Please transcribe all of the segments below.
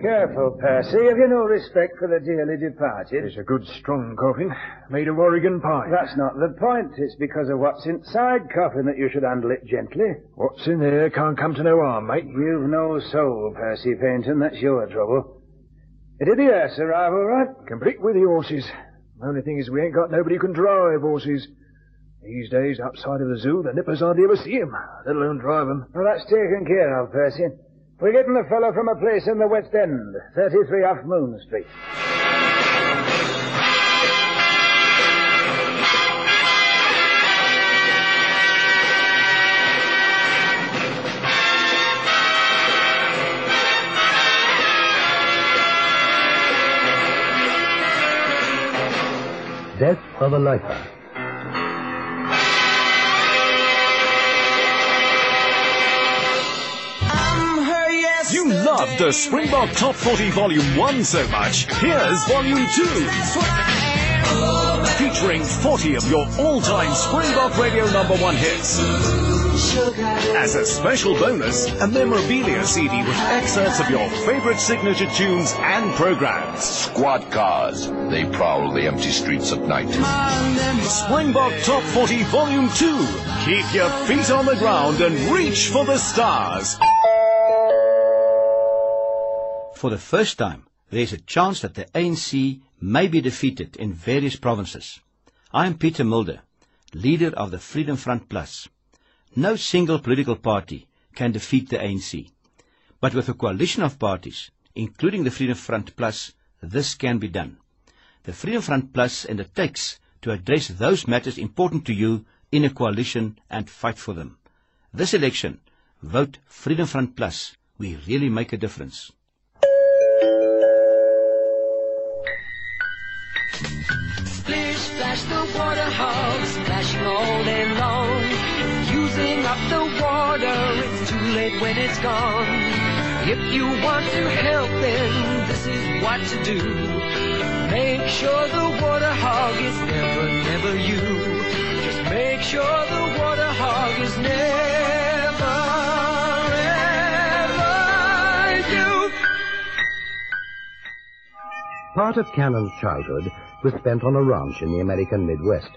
Careful, Percy. Have you no respect for the dearly departed? It's a good, strong coffin, made of Oregon pine. That's not the point. It's because of what's inside coffin that you should handle it gently. What's in there can't come to no harm, mate. You've no soul, Percy Paynton. That's your trouble. Did the hearse arrive all right? Complete with the horses. The only thing is we ain't got nobody who can drive horses. These days, outside of the zoo, the nippers hardly ever see 'em, let alone drive 'em. Well, that's taken care of, Percy. We're getting a fellow from a place in the West End, 33 Half Moon Street. Death of a Lifer. You loved the Springbok Top 40 Volume 1 so much. Here's Volume 2. Featuring 40 of your all-time Springbok Radio number one hits. As a special bonus, a memorabilia CD with excerpts of your favorite signature tunes and programs. Squad cars. They prowl the empty streets at night. Springbok Top 40 Volume 2. Keep your feet on the ground and reach for the stars. For the first time, there is a chance that the ANC may be defeated in various provinces. I am Peter Mulder, leader of the Freedom Front Plus. No single political party can defeat the ANC. But with a coalition of parties, including the Freedom Front Plus, this can be done. The Freedom Front Plus undertakes to address those matters important to you in a coalition and fight for them. This election, vote Freedom Front Plus. We really make a difference. Splash the water hog, splashing all day long. Using up the water, it's too late when it's gone. If you want to help, then this is what to do. Make sure the water hog is never, never you. Just make sure the water hog is never, Part of Cannon's childhood was spent on a ranch in the American Midwest.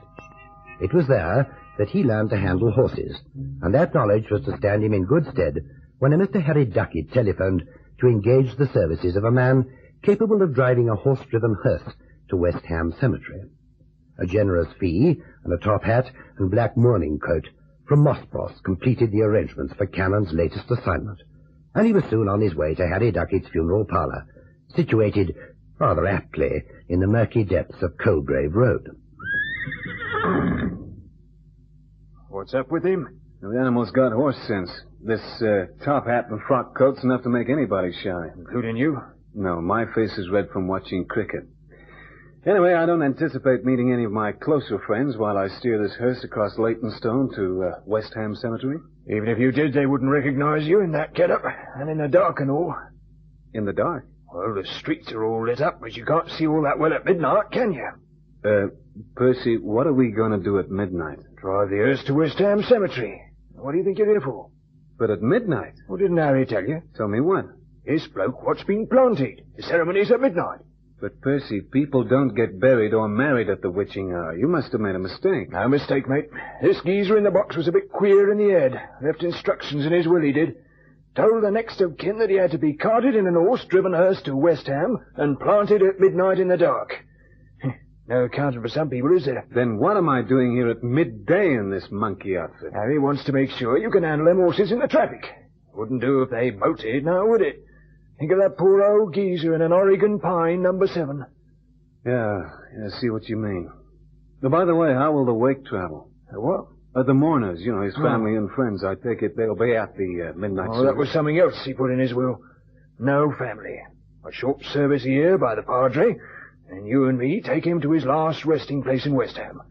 It was there that he learned to handle horses, and that knowledge was to stand him in good stead when a Mr. Harry Duckett telephoned to engage the services of a man capable of driving a horse-driven hearse to West Ham Cemetery. A generous fee and a top hat and black mourning coat from Moss Bros completed the arrangements for Cannon's latest assignment, and he was soon on his way to Harry Duckett's funeral parlor, situated rather aptly in the murky depths of Coalgrave Road. What's up with him? The animal's got horse sense. This uh, top hat and frock coat's enough to make anybody shy. Including you? No, my face is red from watching cricket. Anyway, I don't anticipate meeting any of my closer friends while I steer this hearse across Leytonstone to uh, West Ham Cemetery. Even if you did, they wouldn't recognize you in that get-up, and in the dark and all. In the dark? Well, the streets are all lit up, but you can't see all that well at midnight, can you? Uh, Percy, what are we going to do at midnight? Drive the hearse to West Ham Cemetery. What do you think you're here for? But at midnight? Well, didn't Harry tell you? Tell me what? This bloke what's been planted. The ceremony's at midnight. But Percy, people don't get buried or married at the witching hour. You must have made a mistake. No mistake, mate. This geezer in the box was a bit queer in the head. Left instructions in his will, he did. Told the next of kin that he had to be carted in an horse-driven hearse to West Ham and planted at midnight in the dark. no accounting for some people, is there? Then what am I doing here at midday in this monkey outfit? Harry wants to make sure you can handle them horses in the traffic. Wouldn't do if they motored, now would it? Think of that poor old geezer in an Oregon pine, number seven. Yeah, I see what you mean. But by the way, how will the wake travel? The what? Uh, the mourners, you know, his family and friends. I take it they'll be at the uh, midnight service. Oh, that was something else he put in his will. No family. A short service here by the Padre, and you and me take him to his last resting place in West Ham.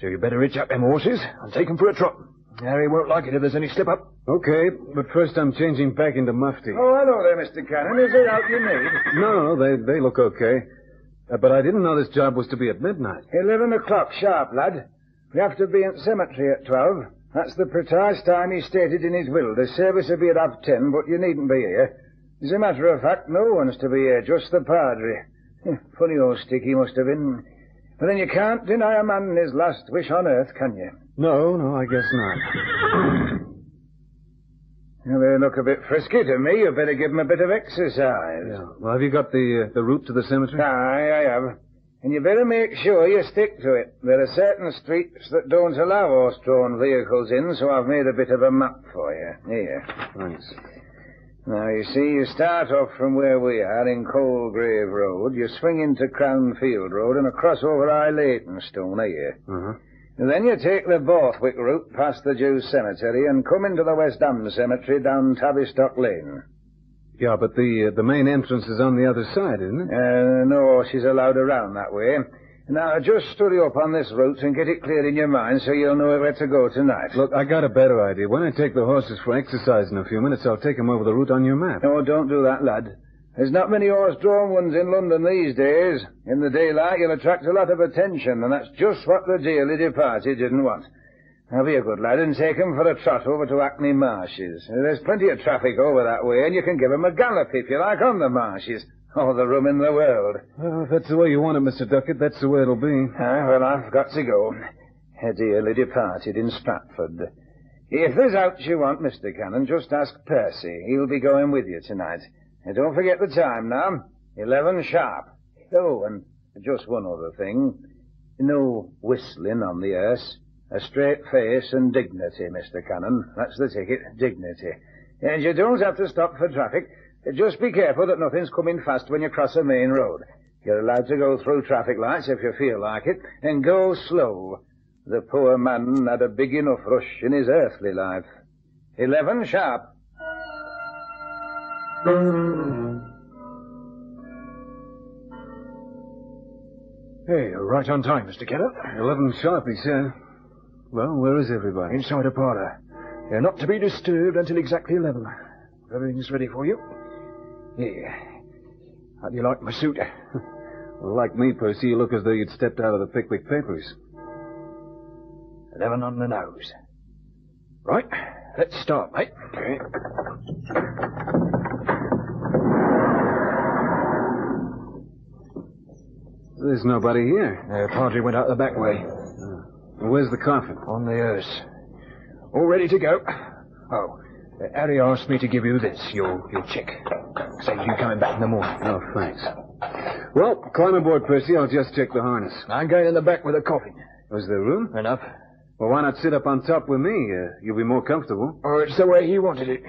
So you better hitch up them horses and take 'em for a trot. Harry won't like it if there's any slip-up. Okay, but first I'm changing back into mufti. Oh, hello there, Mr. Cannon. Is it out you need? No, no, they, they look okay. Uh, but I didn't know this job was to be at midnight. Eleven o'clock sharp, lad. We have to be at cemetery at twelve. That's the precise time he stated in his will. The service will be at half ten, but you needn't be here. As a matter of fact, no one's to be here, just the Padre. Funny old stick he must have been. But then you can't deny a man his last wish on earth, can you? No, no, I guess not. Well, they look a bit frisky to me. You'd better give them a bit of exercise. Yeah. Well, have you got the uh, the route to the cemetery? Aye, I have. And you better make sure you stick to it. There are certain streets that don't allow horse-drawn vehicles in, so I've made a bit of a map for you. Here. Thanks. Now, you see, you start off from where we are in Coalgrave Road, you swing into Crownfield Road and across over High Leytonstone, here. Uh-huh. And then you take the Borthwick route past the Jews Cemetery and come into the West Ham Cemetery down Tavistock Lane. Yeah, but the uh, the main entrance is on the other side, isn't it? Uh, no, she's allowed around that way. Now, just study up on this route and get it clear in your mind so you'll know where to go tonight. Look, I got a better idea. When I take the horses for exercise in a few minutes, I'll take 'em over the route on your map. No, don't do that, lad. There's not many horse-drawn ones in London these days. In the daylight, you'll attract a lot of attention, and that's just what the dearly departed didn't want. Now be a good lad and take him for a trot over to Hackney Marshes. There's plenty of traffic over that way, and you can give him a gallop if you like on the marshes. All the room in the world. Well, if that's the way you want it, Mr. Duckett, that's the way it'll be. Ah, well, I've got to go. Dearly departed in Stratford. If there's aught you want, Mr. Cannon, just ask Percy. He'll be going with you tonight. And don't forget the time now. Eleven sharp. Oh, and just one other thing. No whistling on the hearse. A straight face and dignity, Mr. Cannon. That's the ticket. Dignity. And you don't have to stop for traffic. Just be careful that nothing's coming fast when you cross a main road. You're allowed to go through traffic lights if you feel like it, and go slow. The poor man had a big enough rush in his earthly life. Eleven sharp. Hey, you're right on time, Mr. Cannon. Eleven sharp, he said. Well, where is everybody? Inside a parlour. They're not to be disturbed until exactly eleven. Everything's ready for you. Here. How do you like my suit? Like me, Percy, you look as though you'd stepped out of the Pickwick Papers. Eleven on the nose. Right, let's start, mate. Okay. There's nobody here. The party went out the back way. Hmm. And Where's the coffin? On the hearse. All ready to go. Oh, uh, Harry asked me to give you this, your, your check. Saves you coming back in the morning. Oh, thanks. Well, climb aboard, Percy. I'll just check the harness. I'm going in the back with a coffin. Was there room? Enough. Well, why not sit up on top with me? Uh, you'll be more comfortable. Oh, it's the way he wanted it.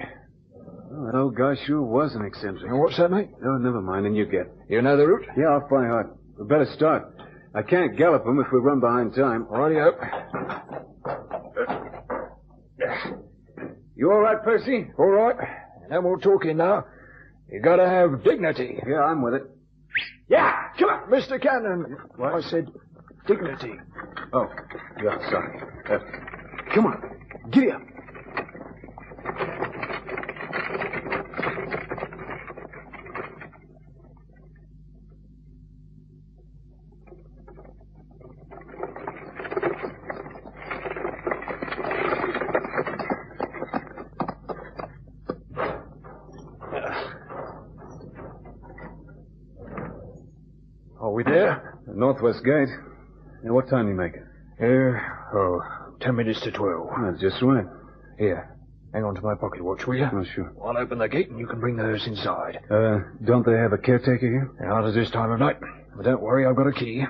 Oh, that old guy sure was an eccentric. Now, what's that, mate? Oh, never mind, and you get. You know the route? Yeah, off by heart. We better start. I can't gallop them if we run behind time. Righty-o. You all right, Percy? All right. No more talking now. You gotta have dignity. Yeah, I'm with it. Yeah, come on, Mr. Cannon. What? I said dignity. Oh, yeah, sorry. Uh, Come on, giddy up. Are we Northwest Gate. Now, what time you make it? Uh, oh, ten minutes to twelve. That's just right. Here, hang on to my pocket watch, will you? Oh, sure. I'll open the gate and you can bring the hearse inside. Uh, don't they have a caretaker here? Not at this time of night. But don't worry, I've got a key.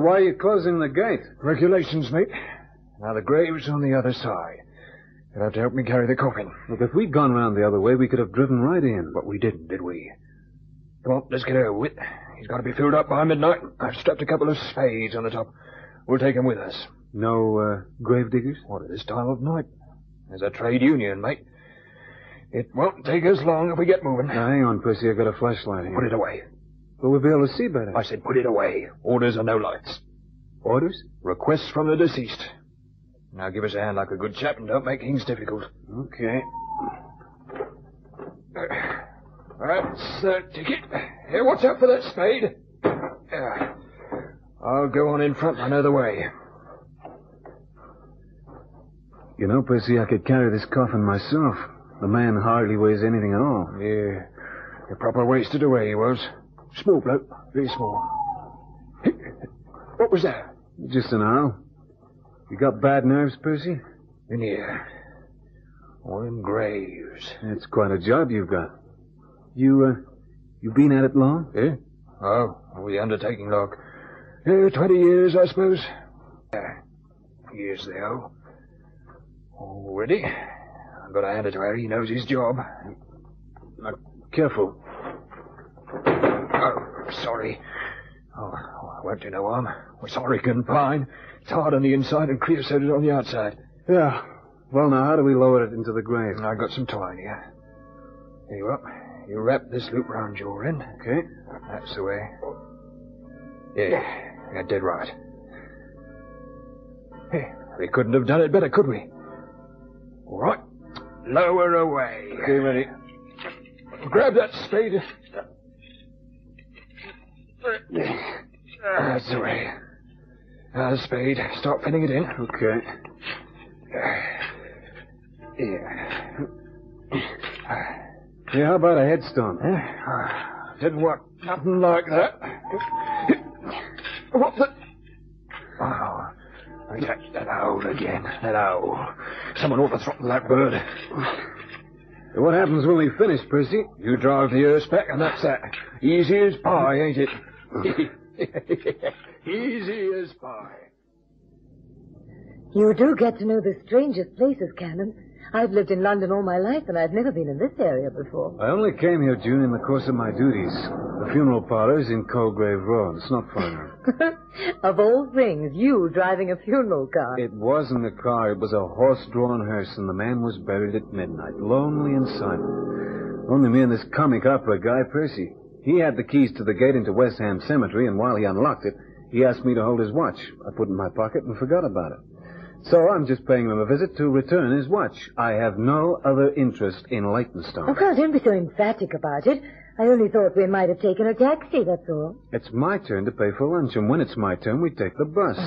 Why are you closing the gate? Regulations, mate. Now the grave's on the other side. You'll have to help me carry the coffin. Look, if we'd gone round the other way, we could have driven right in. But we didn't, did we? Come on, let's get over with. He's got to be filled up by midnight. I've strapped a couple of spades on the top. We'll take him with us. No, uh, grave diggers? What, at this time of night? There's a trade union, mate. It won't take us long if we get moving. Now, hang on, Percy. I've got a flashlight here. Put it away. But we'll be able to see better. I said put it away. Orders are no lights. Orders? Requests from the deceased. Now give us a hand like a good chap and don't make things difficult. Okay. Uh, that's the ticket. Here, watch out for that spade. Uh, I'll go on in front. I know the way. You know, Percy, I could carry this coffin myself. The man hardly weighs anything at all. Yeah. A proper wasted away he was. Small bloke. Very small. What was that? Just an owl. You got bad nerves, Percy? In here. All them graves. It's quite a job you've got. You, uh, you been at it long? Eh? Oh, the undertaking log. Uh, Twenty years, I suppose. Yeah. Years owe. Already. I've got to hand it to Harry. He knows his job. Now, careful. Oh, sorry. Oh, I won't do no harm. We're sorry, can pine. It's hard on the inside and creosoted on the outside. Yeah. Well, now, how do we lower it into the grave? I've got some twine here. Here you are. You wrap this loop round your end. Okay. That's the way. Yeah, you're dead right. Hey, we couldn't have done it better, could we? All right. Lower away. Okay, ready. Grab that spade. That's the way. Now the spade. Start pinning it in. Okay. Yeah. Hey, how about a headstone? Didn't want nothing like that. What the? Oh, that, that owl again. That owl. Someone ought to throttle that bird. What happens when we finish, Percy? You drive the earth back, and that's that. Easy as pie, ain't it? Easy as pie. You do get to know the strangest places, Cannon. I've lived in London all my life, and I've never been in this area before. I only came here, June, in the course of my duties. The funeral parlor is in Colgrave Road. It's not far now. of all things, you driving a funeral car. It wasn't a car. It was a horse-drawn hearse, and the man was buried at midnight, lonely and silent. Only me and this comic opera guy, Percy. He had the keys to the gate into West Ham Cemetery, and while he unlocked it, he asked me to hold his watch. I put it in my pocket and forgot about it. So I'm just paying him a visit to return his watch. I have no other interest in Leytonstone. Oh, Carl, don't be so emphatic about it. I only thought we might have taken a taxi, that's all. It's my turn to pay for lunch, and when it's my turn, we take the bus.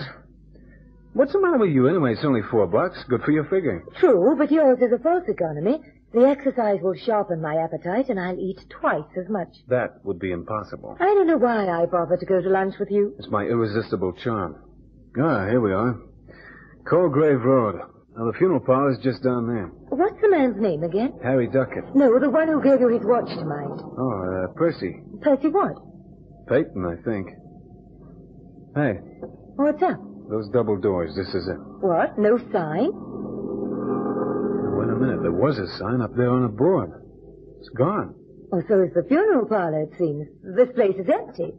What's the matter with you anyway? It's only four bucks. Good for your figure. True, but yours is a false economy. The exercise will sharpen my appetite, and I'll eat twice as much. That would be impossible. I don't know why I bother to go to lunch with you. It's my irresistible charm. Ah, here we are. Colgrave Road. Now, the funeral parlor's just down there. What's the man's name again? Harry Duckett. No, the one who gave you his watch to mind. Oh, uh, Percy. Percy what? Peyton, I think. Hey, What's up? those double doors, this is it. What? No sign? Now, wait a minute. There was a sign up there on a board. It's gone. Oh, so is the funeral parlor, it seems. This place is empty.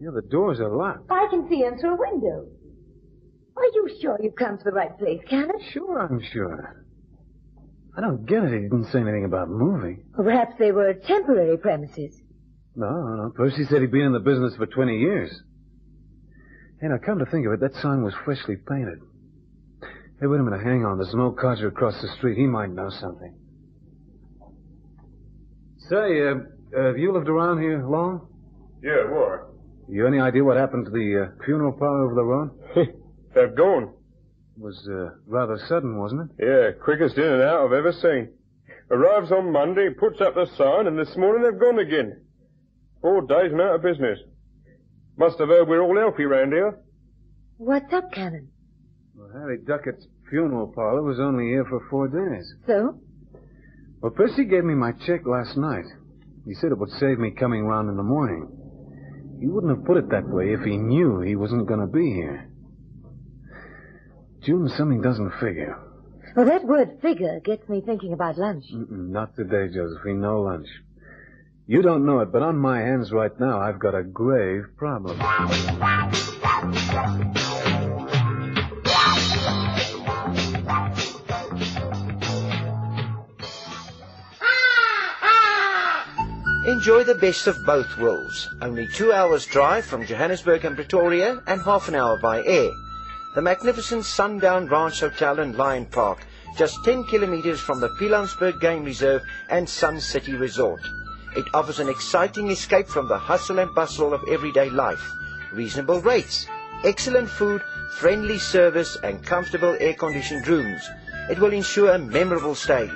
Yeah, the doors are locked. I can see in through a window. Are you sure you've come to the right place, Cannon? Sure, I'm sure. I don't get it. He didn't say anything about moving. Or perhaps they were temporary premises. No, no. Percy said he'd been in the business for 20 years. Hey, now come to think of it, that sign was freshly painted. Hey, wait a minute. Hang on. There's an old codger across the street. He might know something. Say, uh, uh, have you lived around here long? Yeah, what? You any idea what happened to the uh, funeral parlor over the road? They've gone. It was uh, rather sudden, wasn't it? Yeah, quickest in and out I've ever seen. Arrives on Monday, puts up the sign, and this morning they've gone again. Four days and out of business. Must have heard we're all healthy round here. What's up, Cannon? Well, Harry Duckett's funeral parlor was only here for four days. So? Well, Percy gave me my check last night. He said it would save me coming round in the morning. He wouldn't have put it that way if he knew he wasn't going to be here. June, something doesn't figure. Well, that word figure gets me thinking about lunch. Mm-mm, not today, Josephine. No lunch. You don't know it, but on my hands right now, I've got a grave problem. Enjoy the best of both worlds. Only two hours drive from Johannesburg and Pretoria and half an hour by air. The magnificent Sundown Ranch Hotel and Lion Park, just 10 kilometers from the Pilanesberg Game Reserve and Sun City Resort. It offers an exciting escape from the hustle and bustle of everyday life. Reasonable rates, excellent food, friendly service and comfortable air-conditioned rooms. It will ensure a memorable stay.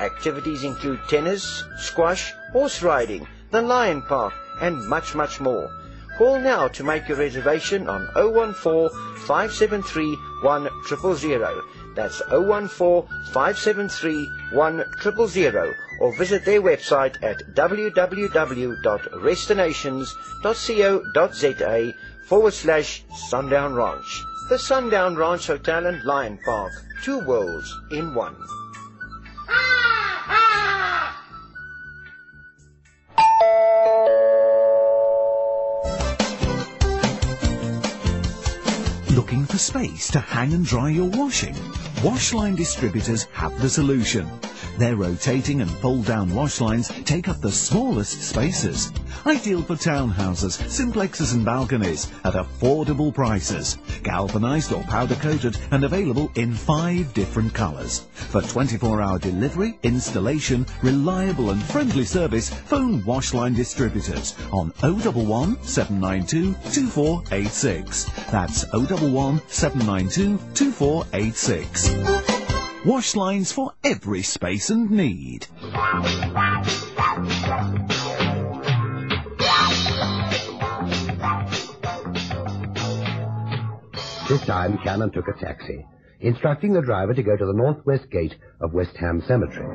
Activities include tennis, squash, horse riding, the lion park, and much, much more. Call now to make your reservation on 014 573 1000. That's 014 573 1000 or visit their website at www.restinations.co.za forward slash Sundown Ranch. The Sundown Ranch Hotel and Lion Park. Two worlds in one. Ah! Looking for space to hang and dry your washing? Washline distributors have the solution. Their rotating and fold-down wash lines take up the smallest spaces. Ideal for townhouses, simplexes and balconies at affordable prices. Galvanized or powder-coated and available in five different colors. For 24-hour delivery, installation, reliable and friendly service, phone Washline Distributors on 011 792 2486. That's 011 792 2486. Wash lines for every space and need. This time, Cannon took a taxi, instructing the driver to go to the northwest gate of West Ham Cemetery.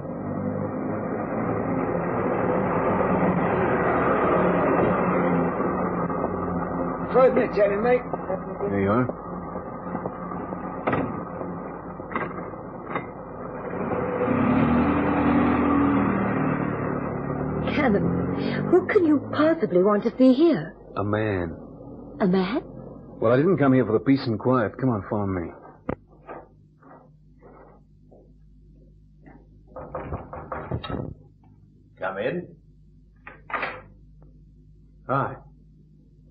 Five minutes, Ellen, mate. There you are. Cannon, who can you possibly want to see here? A man. A man? Well, I didn't come here for the peace and quiet. Come on, follow me. Come in. Hi.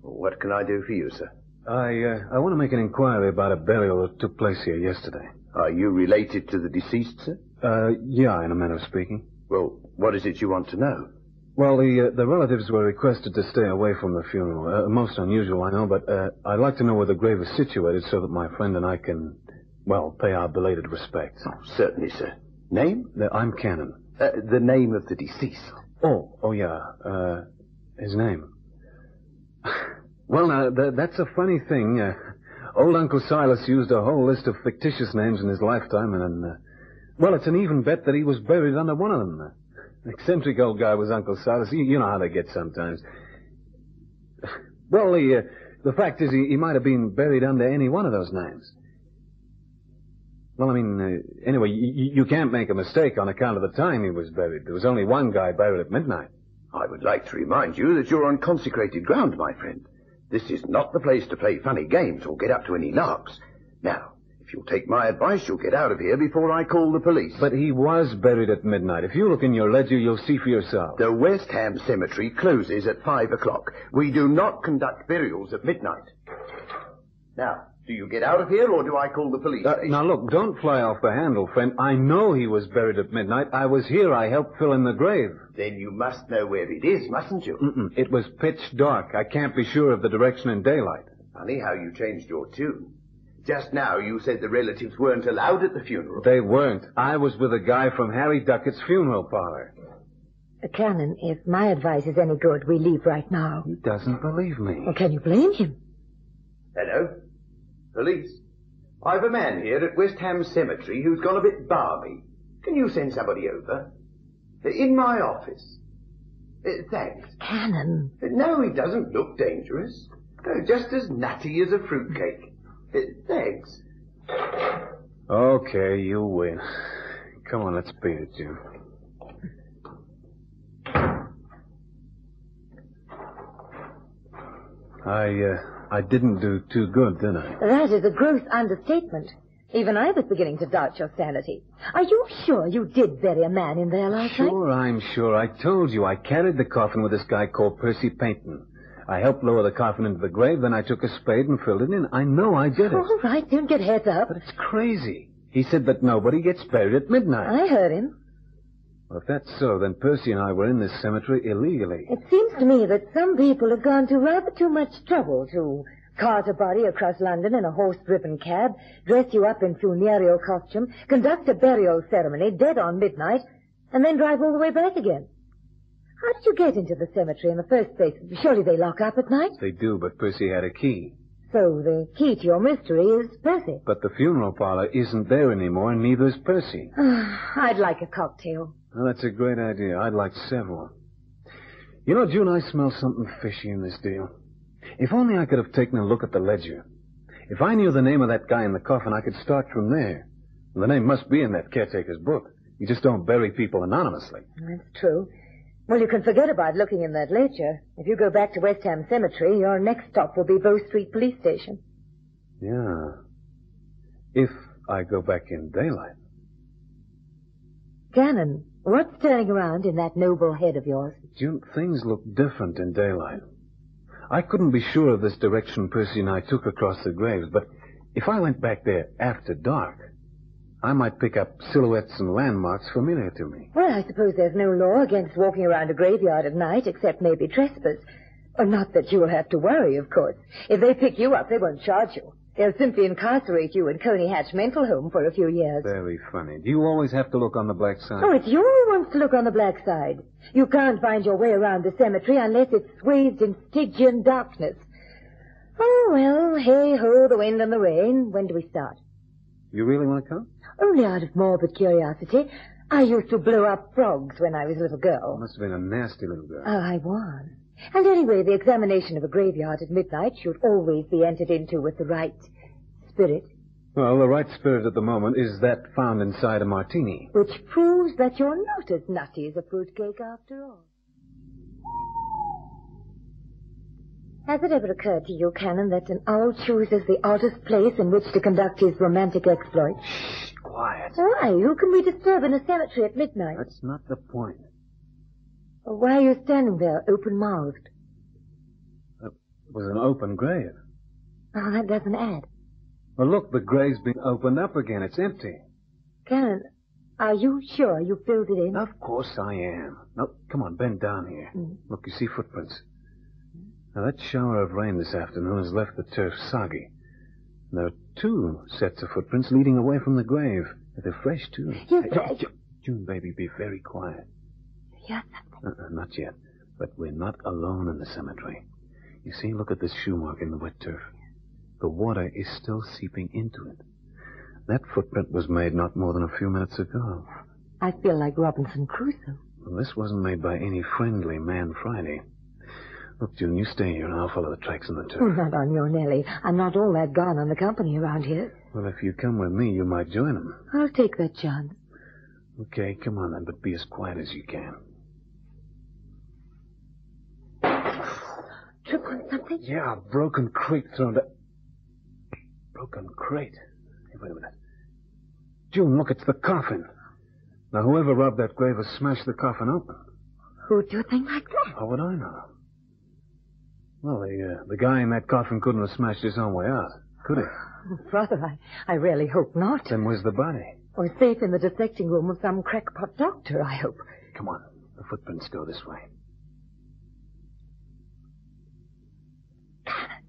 What can I do for you, sir? I, uh, I want to make an inquiry about a burial that took place here yesterday. Are you related to the deceased, sir? Uh, yeah, in a manner of speaking. Well, what is it you want to know? Well, the uh, the relatives were requested to stay away from the funeral. Uh, most unusual, I know, but uh, I'd like to know where the grave is situated so that my friend and I can, well, pay our belated respects. Oh, certainly, sir. Name? I'm Cannon. Uh, the name of the deceased. Oh, oh yeah. Uh, his name. well, now th- that's a funny thing. Uh, old Uncle Silas used a whole list of fictitious names in his lifetime, and uh, well, it's an even bet that he was buried under one of them. Eccentric old guy was Uncle Silas. You, you know how they get sometimes. Well, the uh, the fact is, he, he might have been buried under any one of those names. Well, I mean, uh, anyway, you, you can't make a mistake on account of the time he was buried. There was only one guy buried at midnight. I would like to remind you that you're on consecrated ground, my friend. This is not the place to play funny games or get up to any larks. Now, you'll take my advice, you'll get out of here before I call the police. But he was buried at midnight. If you look in your ledger, you'll see for yourself. The West Ham Cemetery closes at five o'clock. We do not conduct burials at midnight. Now, do you get out of here, or do I call the police? Uh, now look, don't fly off the handle, friend. I know he was buried at midnight. I was here. I helped fill in the grave. Then you must know where it is, mustn't you? Mm-mm. It was pitch dark. I can't be sure of the direction in daylight. Funny how you changed your tune. Just now you said the relatives weren't allowed at the funeral. They weren't. I was with a guy from Harry Duckett's funeral parlor. Uh, Cannon, if my advice is any good, we leave right now. He doesn't believe me. Well, can you blame him? Hello? Police? I've a man here at West Ham Cemetery who's gone a bit barmy. Can you send somebody over? In my office. Uh, thanks. Cannon. Uh, No, he doesn't look dangerous. No, just as nutty as a fruitcake. Thanks. Okay, you win. Come on, let's beat it, Jim. I, uh, I didn't do too good, did I? That is a gross understatement. Even I was beginning to doubt your sanity. Are you sure you did bury a man in there last night? Sure, I'm sure. I told you I carried the coffin with this guy called Percy Paynton. I helped lower the coffin into the grave, then I took a spade and filled it in. I know I did it. All right, don't get heads up. But it's crazy. He said that nobody gets buried at midnight. I heard him. Well, if that's so, then Percy and I were in this cemetery illegally. It seems to me that some people have gone to rather too much trouble to cart a body across London in a horse-driven cab, dress you up in funereal costume, conduct a burial ceremony dead on midnight, and then drive all the way back again. How did you get into the cemetery in the first place? Surely they lock up at night? They do, but Percy had a key. So the key to your mystery is Percy. But the funeral parlor isn't there anymore, and neither is Percy. Ah, I'd like a cocktail. Well, that's a great idea. I'd like several. You know, June, I smell something fishy in this deal. If only I could have taken a look at the ledger. If I knew the name of that guy in the coffin, I could start from there. The name must be in that caretaker's book. You just don't bury people anonymously. That's true. Well, you can forget about looking in that ledger. If you go back to West Ham Cemetery, your next stop will be Bow Street Police Station. Yeah. If I go back in daylight. Cannon, what's turning around in that noble head of yours? June, things look different in daylight. I couldn't be sure of this direction Percy and I took across the graves, but if I went back there after dark, I might pick up silhouettes and landmarks familiar to me. Well, I suppose there's no law against walking around a graveyard at night, except maybe trespass. Well, not that you'll have to worry, of course. If they pick you up, they won't charge you. They'll simply incarcerate you in Colney Hatch Mental Home for a few years. Very funny. Do you always have to look on the black side? Oh, it's you who wants to look on the black side. You can't find your way around the cemetery unless it's swathed in Stygian darkness. Oh, well, hey ho, the wind and the rain. When do we start? You really want to come? Only out of morbid curiosity. I used to blow up frogs when I was a little girl. Oh, must have been a nasty little girl. Oh, I was. And anyway, the examination of a graveyard at midnight should always be entered into with the right spirit, Well, the right spirit at the moment is that found inside a martini. which proves that you're not as nutty as a fruitcake after all. Has it ever occurred to you, Cannon, that an owl chooses the oddest place in which to conduct his romantic exploits? Quiet. Why? Who can we disturb in a cemetery at midnight? That's not the point. Or why are you standing there, open-mouthed? It was an open grave. Oh, that doesn't add. Well, look, the grave's been opened up again. It's empty. Cannon, are you sure you filled it in? Of course I am. Now, come on, bend down here. Mm. Look, you see footprints. Now, that shower of rain this afternoon has left the turf soggy. There are two sets of footprints leading away from the grave. They're fresh, too. Yes, Hey, but- Ju- Ju- June, baby, be very quiet. Yes. Uh-uh, not yet. But we're not alone in the cemetery. You see, look at this shoe mark in the wet turf. The water is still seeping into it. That footprint was made not more than a few minutes ago. I feel like Robinson Crusoe. Well, this wasn't made by any friendly man Friday. Look, June, you stay here and I'll follow the tracks in the turf. not on your Nellie. I'm not all that gone on the company around here. Well, if you come with me, you might join them. I'll take that chance. Okay, come on then, but be as quiet as you can. Trip on something? Yeah, a broken crate thrown to... Broken crate? Hey, wait a minute. June, look, it's the coffin. Now, whoever robbed that grave has smashed the coffin open. Who'd do a thing like that? How would I know? Well, the, uh, the guy in that coffin couldn't have smashed his own way out, could he? Oh, brother, I, I really hope not. Then where's the body? Or safe in the dissecting room of some crackpot doctor, I hope. Come on, the footprints go this way.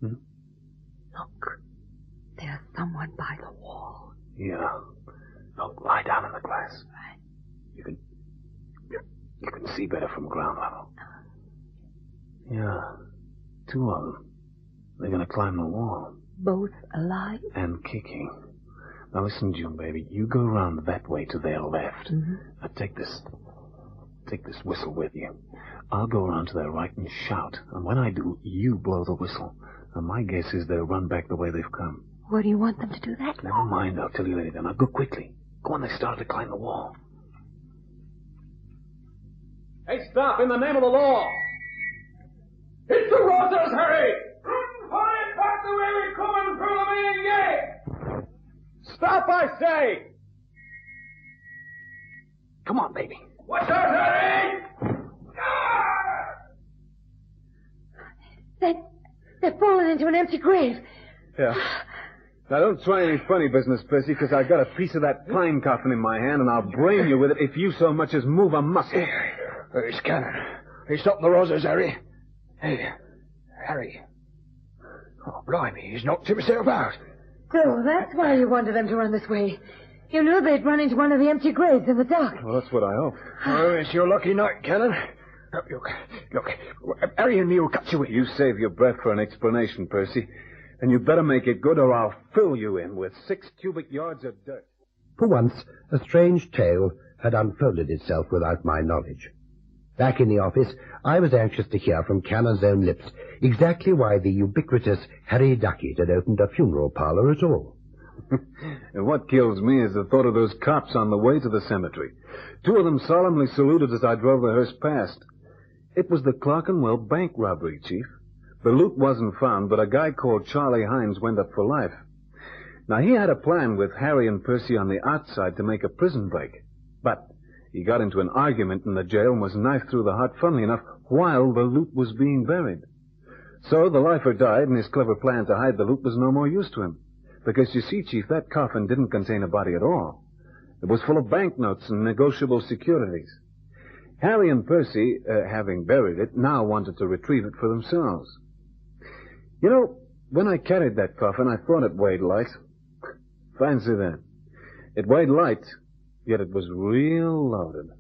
Look, there's someone by the wall. Yeah. Look, lie down in the glass. You can... You, you can see better from ground level. Yeah. Two of them. They're gonna climb the wall. Both alive? And kicking. Now listen, June, baby. You go around that way to their left. Mm-hmm. Now take this... Take this whistle with you. I'll go around to their right and shout. And when I do, you blow the whistle. And my guess is they'll run back the way they've come. Where do you want them to do that? Never mind, I'll tell you later. Now go quickly. Go on, they started to climb the wall. Hey, stop in the name of the law. Hit the roses, Harry! Run for it back the way we're coming through the main gate. Stop, I say! Come on, baby. What's up, Harry? They, they've fallen into an empty grave. Yeah. Now, don't try any funny business, Percy, because I've got a piece of that pine coffin in my hand, and I'll brain you with it if you so much as move a muscle. There's Cannon. He's stopping the Rozzers, Harry. Hey, Harry. Oh, blimey, he's knocked himself out. So that's why you wanted them to run this way. You knew they'd run into one of the empty graves in the dark. Well, that's what I hope. Oh, it's your lucky night, Cannon. Look, oh, look, look. Harry and me will cut you in. You save your breath for an explanation, Percy. And you'd better make it good or I'll fill you in with six cubic yards of dirt. For once, a strange tale had unfolded itself without my knowledge. Back in the office, I was anxious to hear from Cannon's own lips exactly why the ubiquitous Harry Duckett had opened a funeral parlor at all. what kills me is the thought of those cops on the way to the cemetery. Two of them solemnly saluted as I drove the hearse past. It was the Clerkenwell bank robbery, Chief. The loot wasn't found, but a guy called Charlie Hines went up for life. Now, he had a plan with Harry and Percy on the outside to make a prison break. But he got into an argument in the jail and was knifed through the heart, funnily enough, while the loot was being buried. So the lifer died, and his clever plan to hide the loot was no more use to him. Because you see, Chief, that coffin didn't contain a body at all. It was full of banknotes and negotiable securities. Harry and Percy, uh, having buried it, now wanted to retrieve it for themselves. You know, when I carried that coffin, I thought it weighed light. Fancy that. It weighed light, yet it was real loaded.